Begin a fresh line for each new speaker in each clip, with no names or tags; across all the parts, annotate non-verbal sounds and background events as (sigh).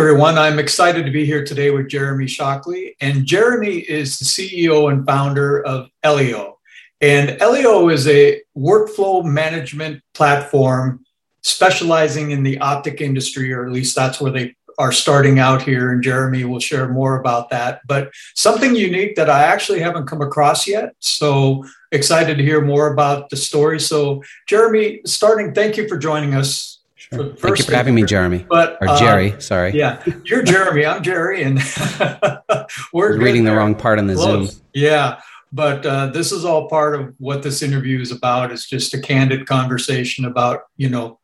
everyone. I'm excited to be here today with Jeremy Shockley. And Jeremy is the CEO and founder of Elio. And Elio is a workflow management platform specializing in the optic industry, or at least that's where they are starting out here. And Jeremy will share more about that. But something unique that I actually haven't come across yet. So excited to hear more about the story. So, Jeremy, starting, thank you for joining us
Sure. Thank you for having me, Jeremy.
But
or Jerry, uh, sorry.
Yeah, you're Jeremy. I'm Jerry, and (laughs)
we're reading the wrong part on the Close. Zoom.
Yeah, but uh, this is all part of what this interview is about. It's just a candid conversation about you know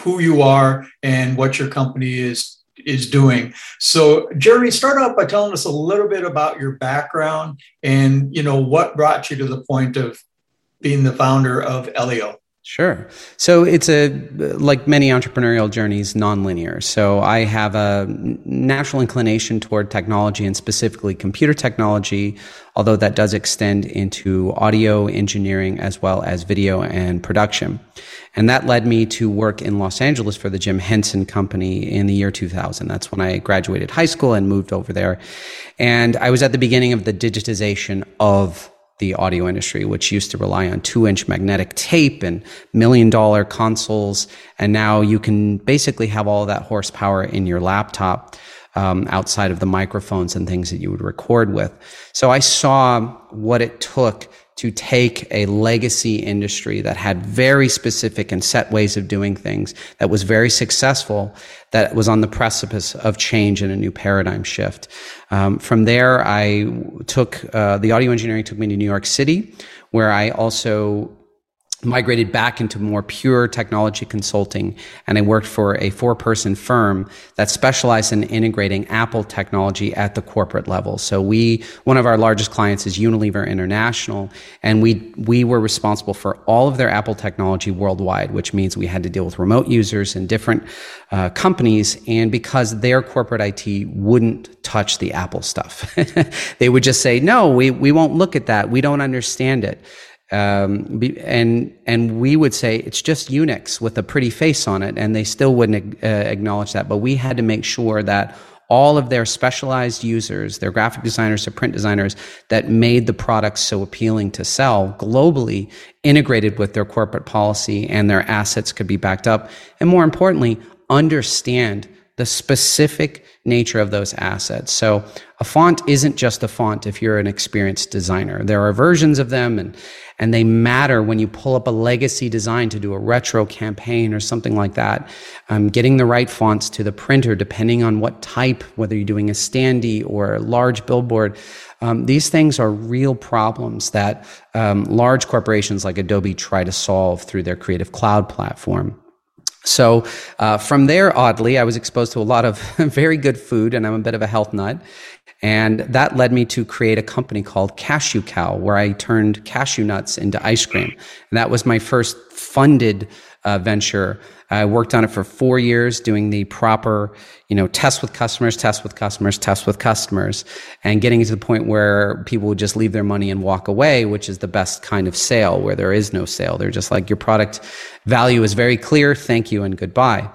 who you are and what your company is is doing. So, Jeremy, start off by telling us a little bit about your background and you know what brought you to the point of being the founder of Elio.
Sure. So it's a, like many entrepreneurial journeys, nonlinear. So I have a natural inclination toward technology and specifically computer technology, although that does extend into audio engineering as well as video and production. And that led me to work in Los Angeles for the Jim Henson Company in the year 2000. That's when I graduated high school and moved over there. And I was at the beginning of the digitization of the audio industry, which used to rely on two inch magnetic tape and million dollar consoles. And now you can basically have all that horsepower in your laptop. Um, outside of the microphones and things that you would record with. So I saw what it took to take a legacy industry that had very specific and set ways of doing things, that was very successful, that was on the precipice of change and a new paradigm shift. Um, from there, I took uh, the audio engineering took me to New York City, where I also migrated back into more pure technology consulting and I worked for a four person firm that specialized in integrating Apple technology at the corporate level. So we, one of our largest clients is Unilever International and we, we were responsible for all of their Apple technology worldwide, which means we had to deal with remote users in different uh, companies. And because their corporate IT wouldn't touch the Apple stuff, (laughs) they would just say, no, we, we won't look at that. We don't understand it. Um, and and we would say it's just Unix with a pretty face on it, and they still wouldn't uh, acknowledge that. But we had to make sure that all of their specialized users, their graphic designers, their print designers that made the products so appealing to sell globally, integrated with their corporate policy, and their assets could be backed up, and more importantly, understand the specific nature of those assets. So a font isn't just a font if you're an experienced designer. There are versions of them and and they matter when you pull up a legacy design to do a retro campaign or something like that. Um, getting the right fonts to the printer, depending on what type, whether you're doing a standee or a large billboard. Um, these things are real problems that um, large corporations like Adobe try to solve through their Creative Cloud platform. So uh, from there, oddly, I was exposed to a lot of (laughs) very good food, and I'm a bit of a health nut. And that led me to create a company called Cashew Cow, where I turned cashew nuts into ice cream. And that was my first funded uh, venture. I worked on it for four years, doing the proper, you know, test with customers, test with customers, test with customers, and getting to the point where people would just leave their money and walk away, which is the best kind of sale, where there is no sale. They're just like your product value is very clear. Thank you and goodbye.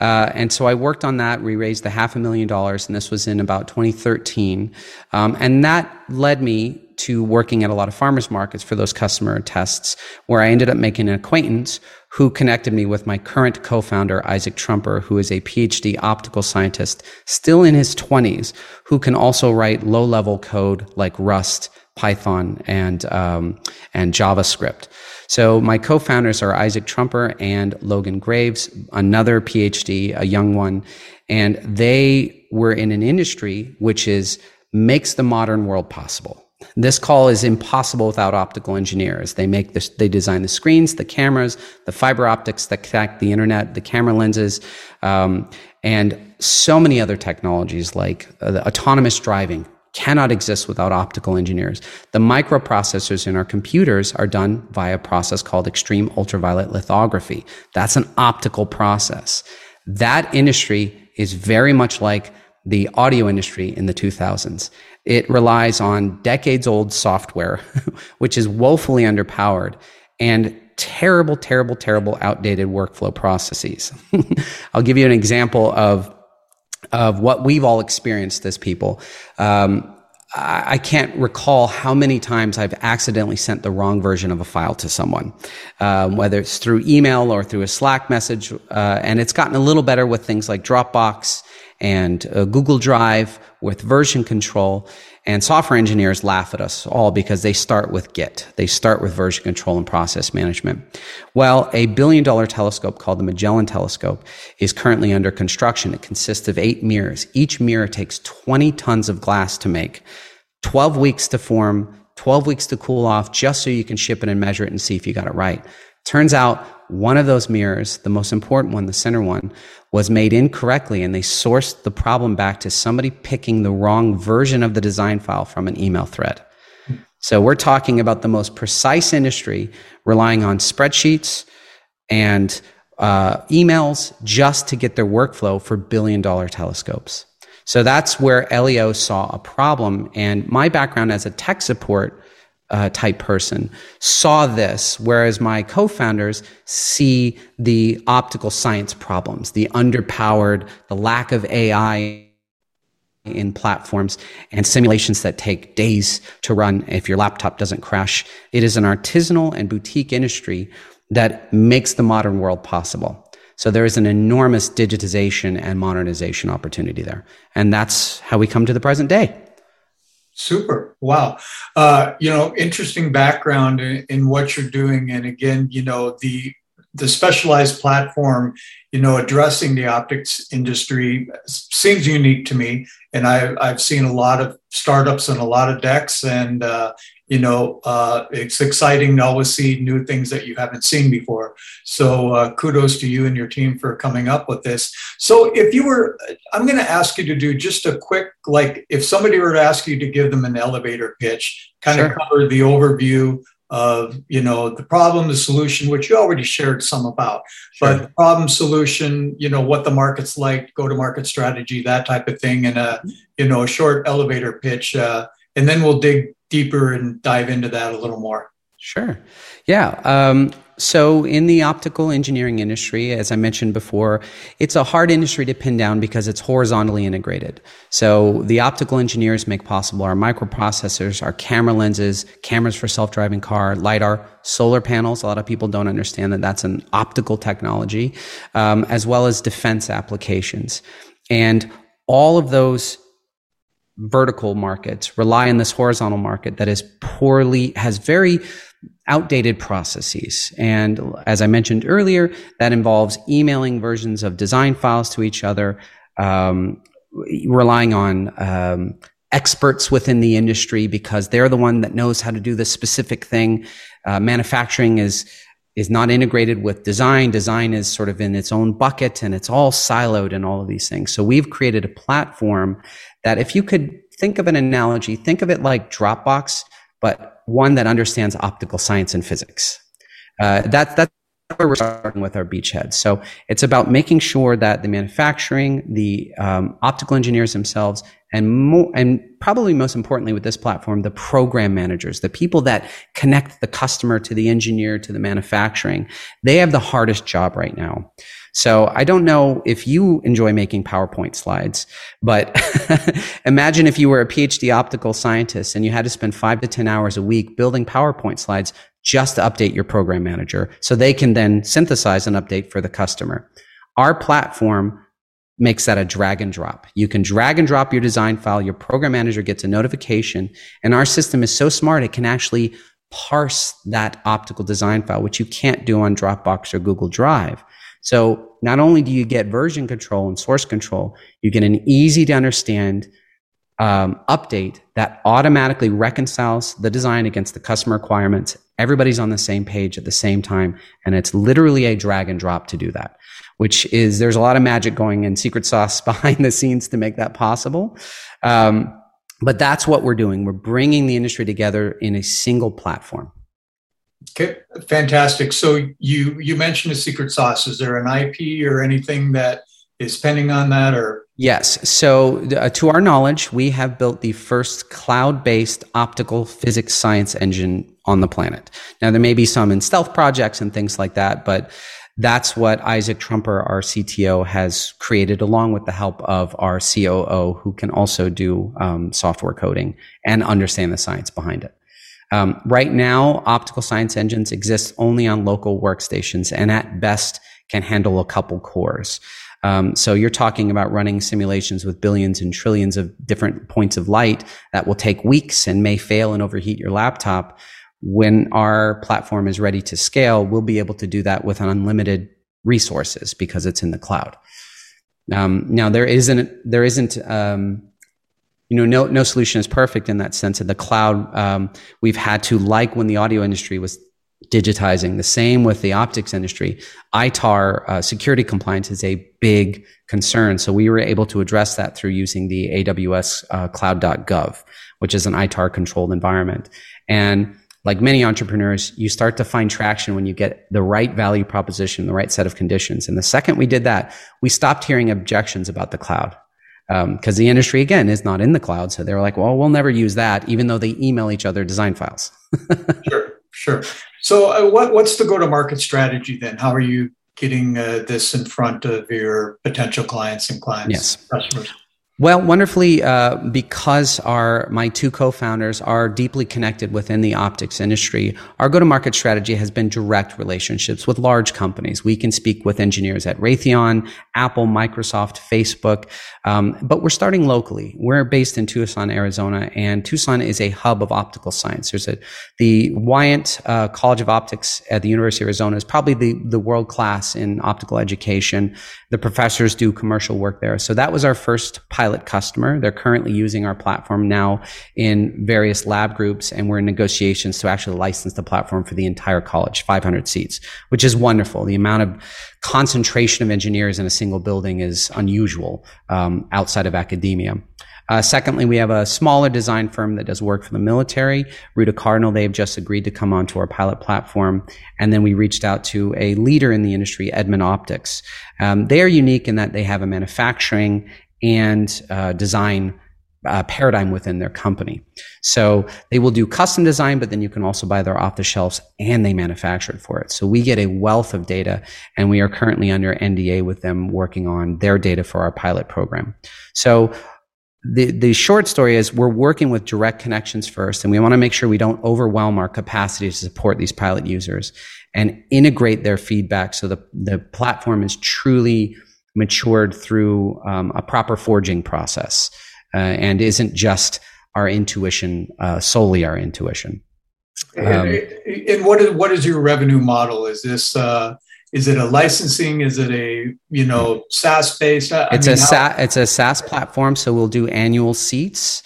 Uh, and so I worked on that. We raised the half a million dollars, and this was in about 2013. Um, and that led me to working at a lot of farmers markets for those customer tests, where I ended up making an acquaintance who connected me with my current co-founder, Isaac Trumper, who is a PhD optical scientist, still in his 20s, who can also write low-level code like Rust, Python, and um, and JavaScript. So my co-founders are Isaac Trumper and Logan Graves, another PhD, a young one, and they were in an industry which is makes the modern world possible. This call is impossible without optical engineers. They make this, they design the screens, the cameras, the fiber optics that connect the internet, the camera lenses, um, and so many other technologies like uh, autonomous driving, cannot exist without optical engineers. The microprocessors in our computers are done via a process called extreme ultraviolet lithography. That's an optical process. That industry is very much like the audio industry in the 2000s. It relies on decades old software, (laughs) which is woefully underpowered and terrible, terrible, terrible outdated workflow processes. (laughs) I'll give you an example of of what we've all experienced as people. Um, I can't recall how many times I've accidentally sent the wrong version of a file to someone, um, whether it's through email or through a Slack message. Uh, and it's gotten a little better with things like Dropbox and uh, Google Drive with version control. And software engineers laugh at us all because they start with Git. They start with version control and process management. Well, a billion dollar telescope called the Magellan Telescope is currently under construction. It consists of eight mirrors. Each mirror takes 20 tons of glass to make, 12 weeks to form, 12 weeks to cool off, just so you can ship it and measure it and see if you got it right. Turns out one of those mirrors, the most important one, the center one, was made incorrectly and they sourced the problem back to somebody picking the wrong version of the design file from an email thread. So we're talking about the most precise industry relying on spreadsheets and uh, emails just to get their workflow for billion dollar telescopes. So that's where LEO saw a problem. And my background as a tech support uh, type person saw this, whereas my co-founders see the optical science problems, the underpowered, the lack of AI in platforms and simulations that take days to run if your laptop doesn't crash. It is an artisanal and boutique industry that makes the modern world possible. So there is an enormous digitization and modernization opportunity there. And that's how we come to the present day.
Super. Wow. Uh, you know, interesting background in, in, what you're doing. And again, you know, the the specialized platform, you know, addressing the optics industry seems unique to me. And I, I've seen a lot of startups and a lot of decks, and uh, you know, uh, it's exciting to always see new things that you haven't seen before. So uh, kudos to you and your team for coming up with this. So if you were, I'm going to ask you to do just a quick, like if somebody were to ask you to give them an elevator pitch, kind sure. of cover the overview of you know the problem the solution which you already shared some about sure. but the problem solution you know what the market's like go to market strategy that type of thing and a you know a short elevator pitch uh, and then we'll dig deeper and dive into that a little more.
Sure. Yeah. Um, so, in the optical engineering industry, as I mentioned before, it's a hard industry to pin down because it's horizontally integrated. So, the optical engineers make possible our microprocessors, our camera lenses, cameras for self driving car, LiDAR, solar panels. A lot of people don't understand that that's an optical technology, um, as well as defense applications. And all of those vertical markets rely on this horizontal market that is poorly, has very outdated processes. And as I mentioned earlier, that involves emailing versions of design files to each other, um, relying on um, experts within the industry because they're the one that knows how to do this specific thing. Uh, manufacturing is is not integrated with design. Design is sort of in its own bucket and it's all siloed and all of these things. So we've created a platform that if you could think of an analogy, think of it like Dropbox, but one that understands optical science and physics. Uh, that, that's where we're starting with our beachhead. So it's about making sure that the manufacturing, the um, optical engineers themselves, and more, and probably most importantly with this platform, the program managers, the people that connect the customer to the engineer to the manufacturing, they have the hardest job right now. So I don't know if you enjoy making PowerPoint slides, but (laughs) imagine if you were a PhD optical scientist and you had to spend five to 10 hours a week building PowerPoint slides just to update your program manager so they can then synthesize an update for the customer. Our platform makes that a drag and drop. You can drag and drop your design file. Your program manager gets a notification and our system is so smart. It can actually parse that optical design file, which you can't do on Dropbox or Google Drive. So not only do you get version control and source control, you get an easy to understand um, update that automatically reconciles the design against the customer requirements. Everybody's on the same page at the same time. And it's literally a drag and drop to do that, which is there's a lot of magic going in secret sauce (laughs) behind the scenes to make that possible. Um, but that's what we're doing. We're bringing the industry together in a single platform.
Okay, fantastic. So you you mentioned a secret sauce. Is there an IP or anything that is pending on that, or?
Yes. So, uh, to our knowledge, we have built the first cloud-based optical physics science engine on the planet. Now, there may be some in stealth projects and things like that, but That's what Isaac Trumper, our CTO, has created along with the help of our COO, who can also do um, software coding and understand the science behind it. Um, right now, optical science engines exist only on local workstations and at best can handle a couple cores. Um, so you're talking about running simulations with billions and trillions of different points of light that will take weeks and may fail and overheat your laptop. When our platform is ready to scale, we'll be able to do that with unlimited resources because it's in the cloud. Um, now there isn't there isn't um, you know no no solution is perfect in that sense. In the cloud, um, we've had to like when the audio industry was digitizing. The same with the optics industry. ITAR uh, security compliance is a big concern. So we were able to address that through using the AWS uh, cloud.gov, which is an ITAR controlled environment. And like many entrepreneurs, you start to find traction when you get the right value proposition, the right set of conditions. And the second we did that, we stopped hearing objections about the cloud. Because um, the industry, again, is not in the cloud. So they're like, well, we'll never use that, even though they email each other design files. (laughs)
sure, sure. So, uh, what, what's the go to market strategy then? How are you getting uh, this in front of your potential clients and clients, yes. customers?
Well, wonderfully, uh, because our my two co-founders are deeply connected within the optics industry, our go-to-market strategy has been direct relationships with large companies. We can speak with engineers at Raytheon, Apple, Microsoft, Facebook, um, but we're starting locally. We're based in Tucson, Arizona, and Tucson is a hub of optical science. There's a the Wyant uh, College of Optics at the University of Arizona is probably the the world class in optical education. The professors do commercial work there, so that was our first pilot pilot customer. They're currently using our platform now in various lab groups, and we're in negotiations to actually license the platform for the entire college, 500 seats, which is wonderful. The amount of concentration of engineers in a single building is unusual um, outside of academia. Uh, secondly, we have a smaller design firm that does work for the military. Ruta Cardinal, they've just agreed to come onto our pilot platform. And then we reached out to a leader in the industry, Edmund Optics. Um, they are unique in that they have a manufacturing and uh, design uh, paradigm within their company. So they will do custom design, but then you can also buy their off the shelves and they manufacture it for it. So we get a wealth of data and we are currently under NDA with them working on their data for our pilot program. So the, the short story is we're working with direct connections first and we want to make sure we don't overwhelm our capacity to support these pilot users and integrate their feedback so the, the platform is truly matured through um, a proper forging process uh, and isn't just our intuition, uh, solely our intuition.
Um, and what is what is your revenue model? Is this uh, is it a licensing? Is it a you know SaaS based?
it's mean, a how- it's a SaaS platform, so we'll do annual seats.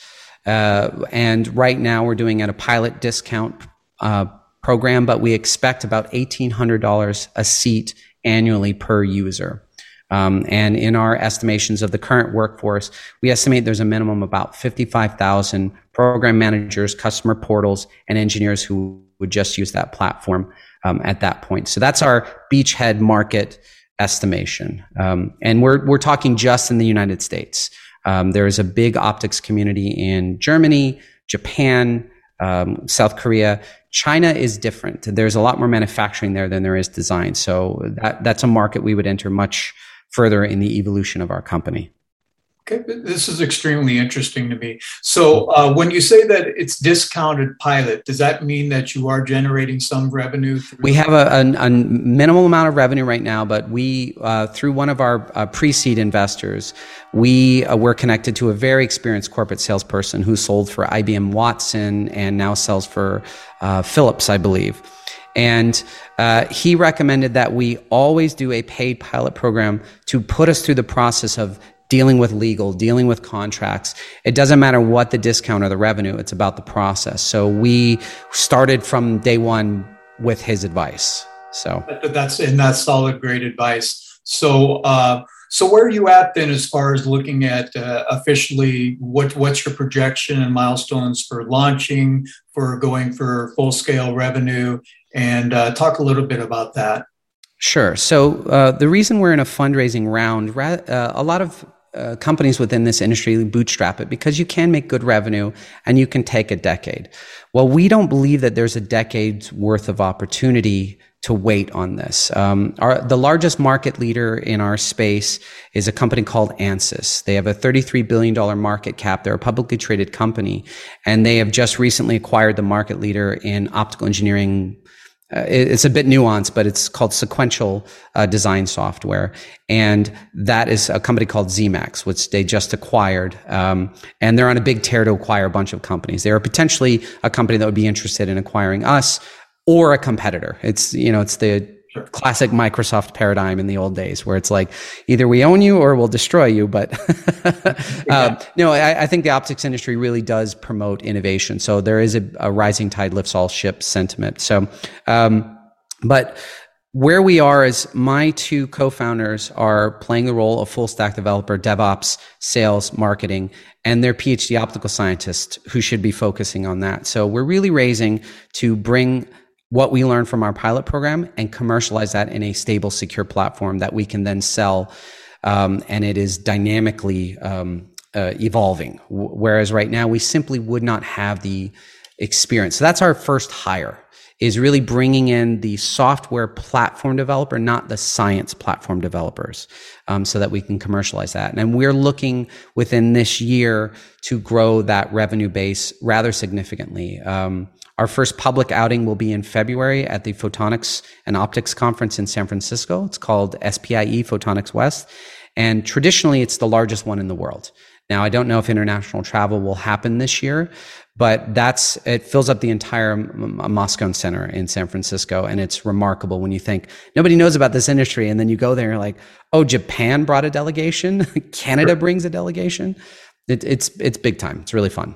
Uh, and right now we're doing at a pilot discount uh, program, but we expect about eighteen hundred dollars a seat annually per user. Um, and in our estimations of the current workforce, we estimate there's a minimum about 55,000 program managers, customer portals, and engineers who would just use that platform um, at that point. So that's our beachhead market estimation. Um, and we're, we're talking just in the United States. Um, there is a big optics community in Germany, Japan, um, South Korea. China is different. There's a lot more manufacturing there than there is design. So that, that's a market we would enter much further in the evolution of our company.
Okay, this is extremely interesting to me. So, uh, when you say that it's discounted pilot, does that mean that you are generating some revenue?
we have a, a, a, minimal amount of revenue right now, but we, uh, through one of our uh, pre-seed investors, we uh, were connected to a very experienced corporate salesperson who sold for IBM Watson and now sells for uh, Philips, I believe. And uh, he recommended that we always do a paid pilot program to put us through the process of dealing with legal, dealing with contracts. It doesn't matter what the discount or the revenue, it's about the process. So we started from day one with his advice. So
that's and that's solid, great advice. So uh, so where are you at then as far as looking at uh, officially what what's your projection and milestones for launching, for going for full scale revenue, and uh, talk a little bit about that.
Sure. So uh, the reason we're in a fundraising round, uh, a lot of uh, companies within this industry bootstrap it because you can make good revenue and you can take a decade. Well, we don't believe that there's a decade's worth of opportunity to wait on this. Um, our, the largest market leader in our space is a company called Ansys. They have a $33 billion market cap. They're a publicly traded company, and they have just recently acquired the market leader in optical engineering. Uh, it's a bit nuanced, but it's called sequential uh, design software. And that is a company called Zemax, which they just acquired. Um, and they're on a big tear to acquire a bunch of companies. They are potentially a company that would be interested in acquiring us or a competitor. It's, you know, it's the sure. classic Microsoft paradigm in the old days where it's like either we own you or we'll destroy you. But (laughs) uh, no, I, I, think the optics industry really does promote innovation. So there is a, a rising tide lifts all ships sentiment. So, um, but where we are is my two co-founders are playing the role of full stack developer, DevOps, sales, marketing, and they're PhD optical scientists who should be focusing on that. So we're really raising to bring what we learn from our pilot program and commercialize that in a stable, secure platform that we can then sell. Um, and it is dynamically um, uh, evolving. W- whereas right now, we simply would not have the experience. So that's our first hire is really bringing in the software platform developer, not the science platform developers, um, so that we can commercialize that. And we're looking within this year to grow that revenue base rather significantly. Um, our first public outing will be in February at the Photonics and Optics Conference in San Francisco. It's called SPIE Photonics West. And traditionally, it's the largest one in the world. Now, I don't know if international travel will happen this year, but that's, it fills up the entire Moscone Center in San Francisco. And it's remarkable when you think nobody knows about this industry. And then you go there and you're like, oh, Japan brought a delegation. (laughs) Canada brings a delegation. It, it's, it's big time. It's really fun.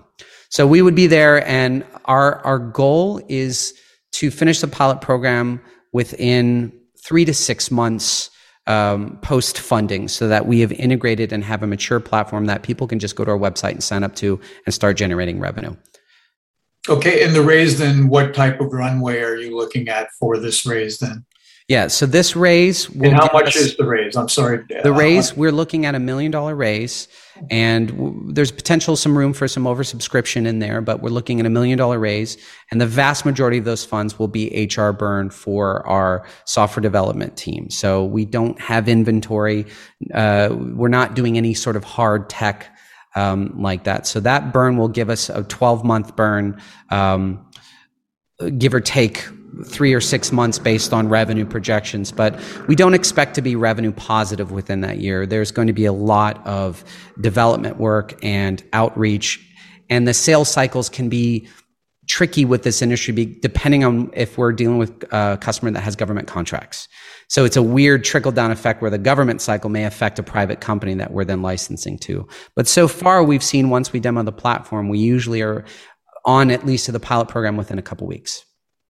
So we would be there, and our our goal is to finish the pilot program within three to six months um, post funding, so that we have integrated and have a mature platform that people can just go to our website and sign up to and start generating revenue.
Okay, and the raise then, what type of runway are you looking at for this raise then?
Yeah, so this raise.
and how much us, is the raise? I'm sorry.
The raise, we're looking at a million dollar raise, and w- there's potential some room for some oversubscription in there, but we're looking at a million dollar raise, and the vast majority of those funds will be HR burn for our software development team. So we don't have inventory. Uh, we're not doing any sort of hard tech um, like that. So that burn will give us a 12 month burn, um, give or take three or six months based on revenue projections, but we don't expect to be revenue positive within that year. There's going to be a lot of development work and outreach, and the sales cycles can be tricky with this industry depending on if we're dealing with a customer that has government contracts. So it's a weird trickle down effect where the government cycle may affect a private company that we're then licensing to. But so far we've seen once we demo the platform, we usually are on at least to the pilot program within a couple weeks.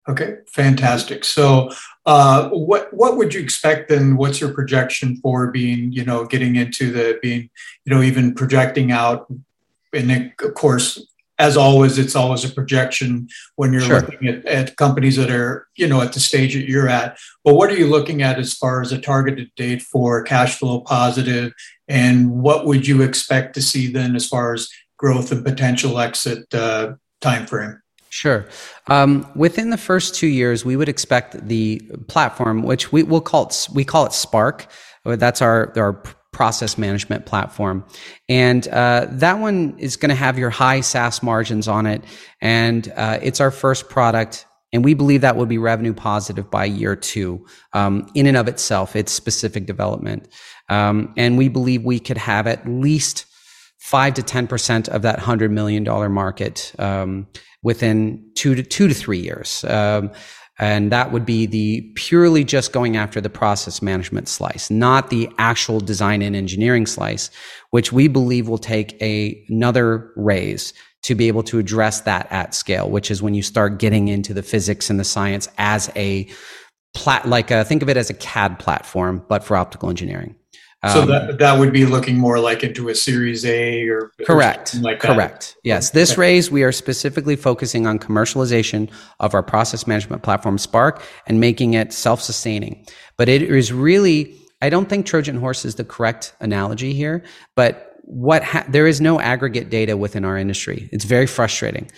Okay, fantastic. So, uh, what what would you expect then? What's your projection for being, you know, getting into the being, you know, even projecting out? And of course, as always, it's always a projection when you're sure. looking at, at companies that are, you know, at the stage that you're at. But what are you looking at as far as a targeted date for cash flow positive, and what would you expect to see then as far as growth and potential exit uh, time frame?
Sure. Um, within the first two years, we would expect the platform, which we will call it, we call it Spark. That's our our process management platform, and uh, that one is going to have your high SaaS margins on it, and uh, it's our first product. And we believe that will be revenue positive by year two. Um, in and of itself, it's specific development, um, and we believe we could have at least five to ten percent of that hundred million dollar market um, within two to two to three years. Um, and that would be the purely just going after the process management slice, not the actual design and engineering slice, which we believe will take a, another raise to be able to address that at scale, which is when you start getting into the physics and the science as a plat, like a, think of it as a CAD platform, but for optical engineering.
So um, that that would be looking more like into a Series A or
correct, or like correct. Yes, this raise we are specifically focusing on commercialization of our process management platform Spark and making it self-sustaining. But it is really, I don't think Trojan horse is the correct analogy here. But what ha- there is no aggregate data within our industry. It's very frustrating.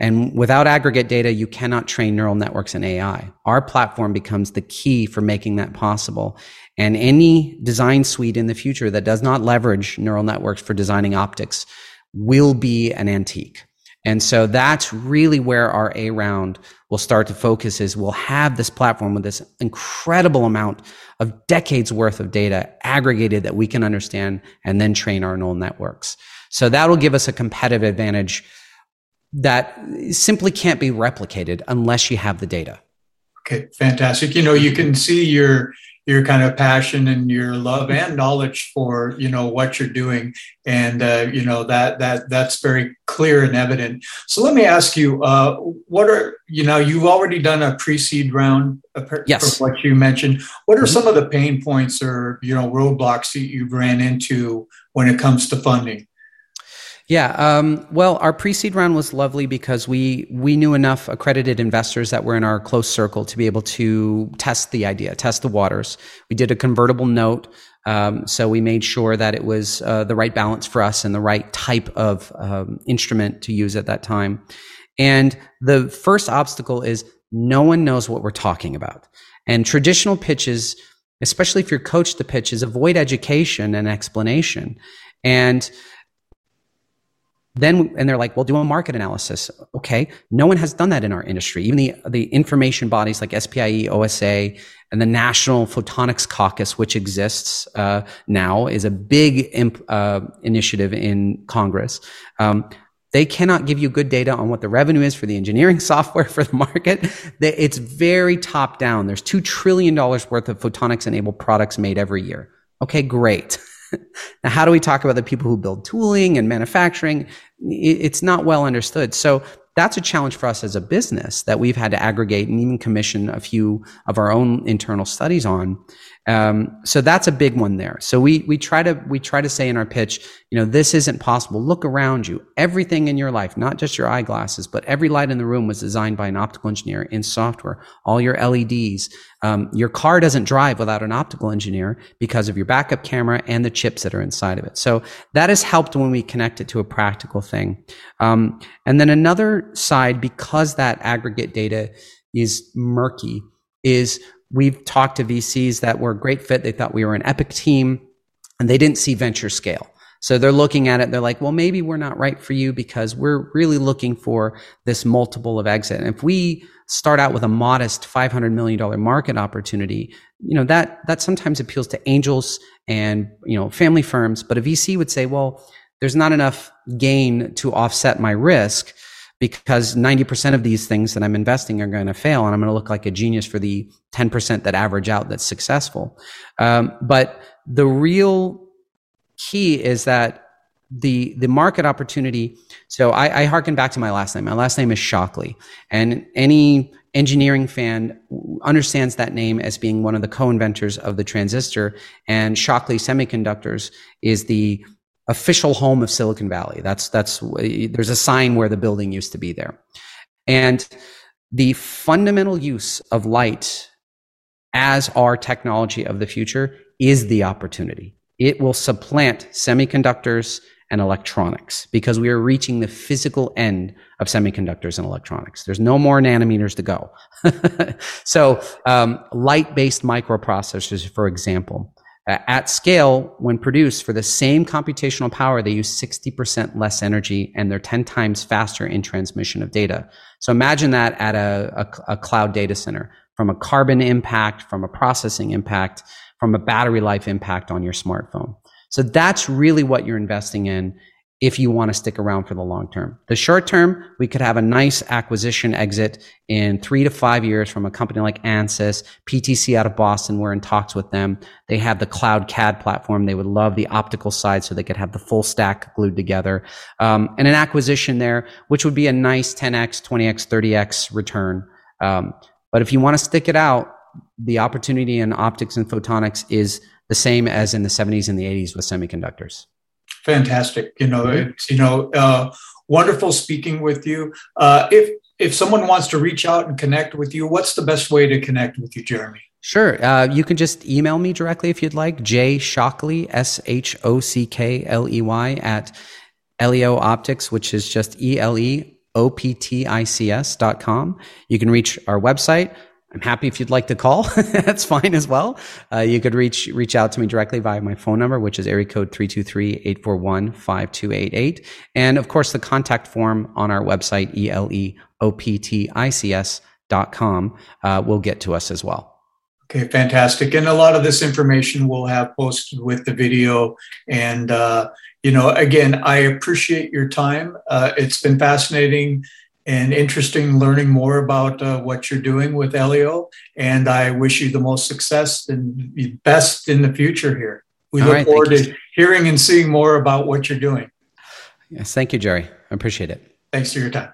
And without aggregate data, you cannot train neural networks in AI. Our platform becomes the key for making that possible. And any design suite in the future that does not leverage neural networks for designing optics will be an antique. And so that's really where our A round will start to focus is we'll have this platform with this incredible amount of decades worth of data aggregated that we can understand and then train our neural networks. So that'll give us a competitive advantage that simply can't be replicated unless you have the data.
Okay, fantastic. You know, you can see your your kind of passion and your love and knowledge for you know what you're doing and uh, you know that that that's very clear and evident so let me ask you uh, what are you know you've already done a pre-seed round
yes.
from what you mentioned what are mm-hmm. some of the pain points or you know roadblocks that you've ran into when it comes to funding
yeah, um, well, our pre-seed round was lovely because we we knew enough accredited investors that were in our close circle to be able to test the idea, test the waters. We did a convertible note, um, so we made sure that it was uh, the right balance for us and the right type of um, instrument to use at that time. And the first obstacle is no one knows what we're talking about. And traditional pitches, especially if you're coached to pitches, avoid education and explanation. And then and they're like well do a market analysis okay no one has done that in our industry even the the information bodies like spie osa and the national photonics caucus which exists uh, now is a big imp, uh, initiative in congress um, they cannot give you good data on what the revenue is for the engineering (laughs) software for the market. It's very top down. There's $2 trillion worth of photonics enabled products made every year. Okay, great. (laughs) now, how do we talk about the people who build tooling and manufacturing? It's not well understood. So that's a challenge for us as a business that we've had to aggregate and even commission a few of our own internal studies on. Um, so that's a big one there. So we we try to we try to say in our pitch, you know, this isn't possible. Look around you. Everything in your life, not just your eyeglasses, but every light in the room was designed by an optical engineer in software. All your LEDs. Um, your car doesn't drive without an optical engineer because of your backup camera and the chips that are inside of it. So that has helped when we connect it to a practical thing. Um, and then another side, because that aggregate data is murky, is we've talked to VCs that were a great fit. They thought we were an epic team and they didn't see venture scale. So they're looking at it. They're like, well, maybe we're not right for you because we're really looking for this multiple of exit. And if we start out with a modest $500 million market opportunity, you know, that, that sometimes appeals to angels and, you know, family firms. But a VC would say, well, there's not enough gain to offset my risk because 90% of these things that I'm investing are going to fail and I'm going to look like a genius for the 10% that average out that's successful. Um, but the real key is that the the market opportunity. So I, I harken back to my last name. My last name is Shockley, and any engineering fan understands that name as being one of the co-inventors of the transistor. And Shockley Semiconductors is the official home of Silicon Valley. That's that's there's a sign where the building used to be there. And the fundamental use of light as our technology of the future is the opportunity. It will supplant semiconductors and electronics because we are reaching the physical end of semiconductors and electronics. There's no more nanometers to go. (laughs) so, um, light based microprocessors, for example, Uh, at scale, when produced for the same computational power, they use 60% less energy and they're 10 times faster in transmission of data. So imagine that at a, a, a cloud data center from a carbon impact, from a processing impact, from a battery life impact on your smartphone. So that's really what you're investing in if you want to stick around for the long term. The short term, we could have a nice acquisition exit in three to five years from a company like Ansys, PTC out of Boston. We're in talks with them. They have the cloud CAD platform. They would love the optical side so they could have the full stack glued together. Um, and an acquisition there, which would be a nice 10x, 20x, 30x return. Um, but if you want to stick it out, the opportunity in optics and photonics is the same as in the 70s and the 80s with semiconductors
fantastic. You know, mm-hmm. it's you know uh, wonderful speaking with you. Uh, if if someone wants to reach out and connect with you, what's the best way to connect with you, Jeremy?
Sure. Uh, you can just email me directly if you'd like. J Shockley, S H O C K L E Y, at Eleo Optics, which is just E L E O P T I C S dot com. You can reach our website. I'm happy if you'd like to call. (laughs) That's fine as well. Uh, you could reach reach out to me directly via my phone number, which is area code 323-841-5288. And of course, the contact form on our website, eleoptics.com, uh, will get to us as well.
Okay, fantastic. And a lot of this information we'll have posted with the video. And, uh, you know, again, I appreciate your time. Uh, it's been fascinating and interesting learning more about uh, what you're doing with Elio. And I wish you the most success and the best in the future here. We All look right, forward to hearing and seeing more about what you're doing.
Yes, thank you, Jerry. I appreciate it.
Thanks for your time.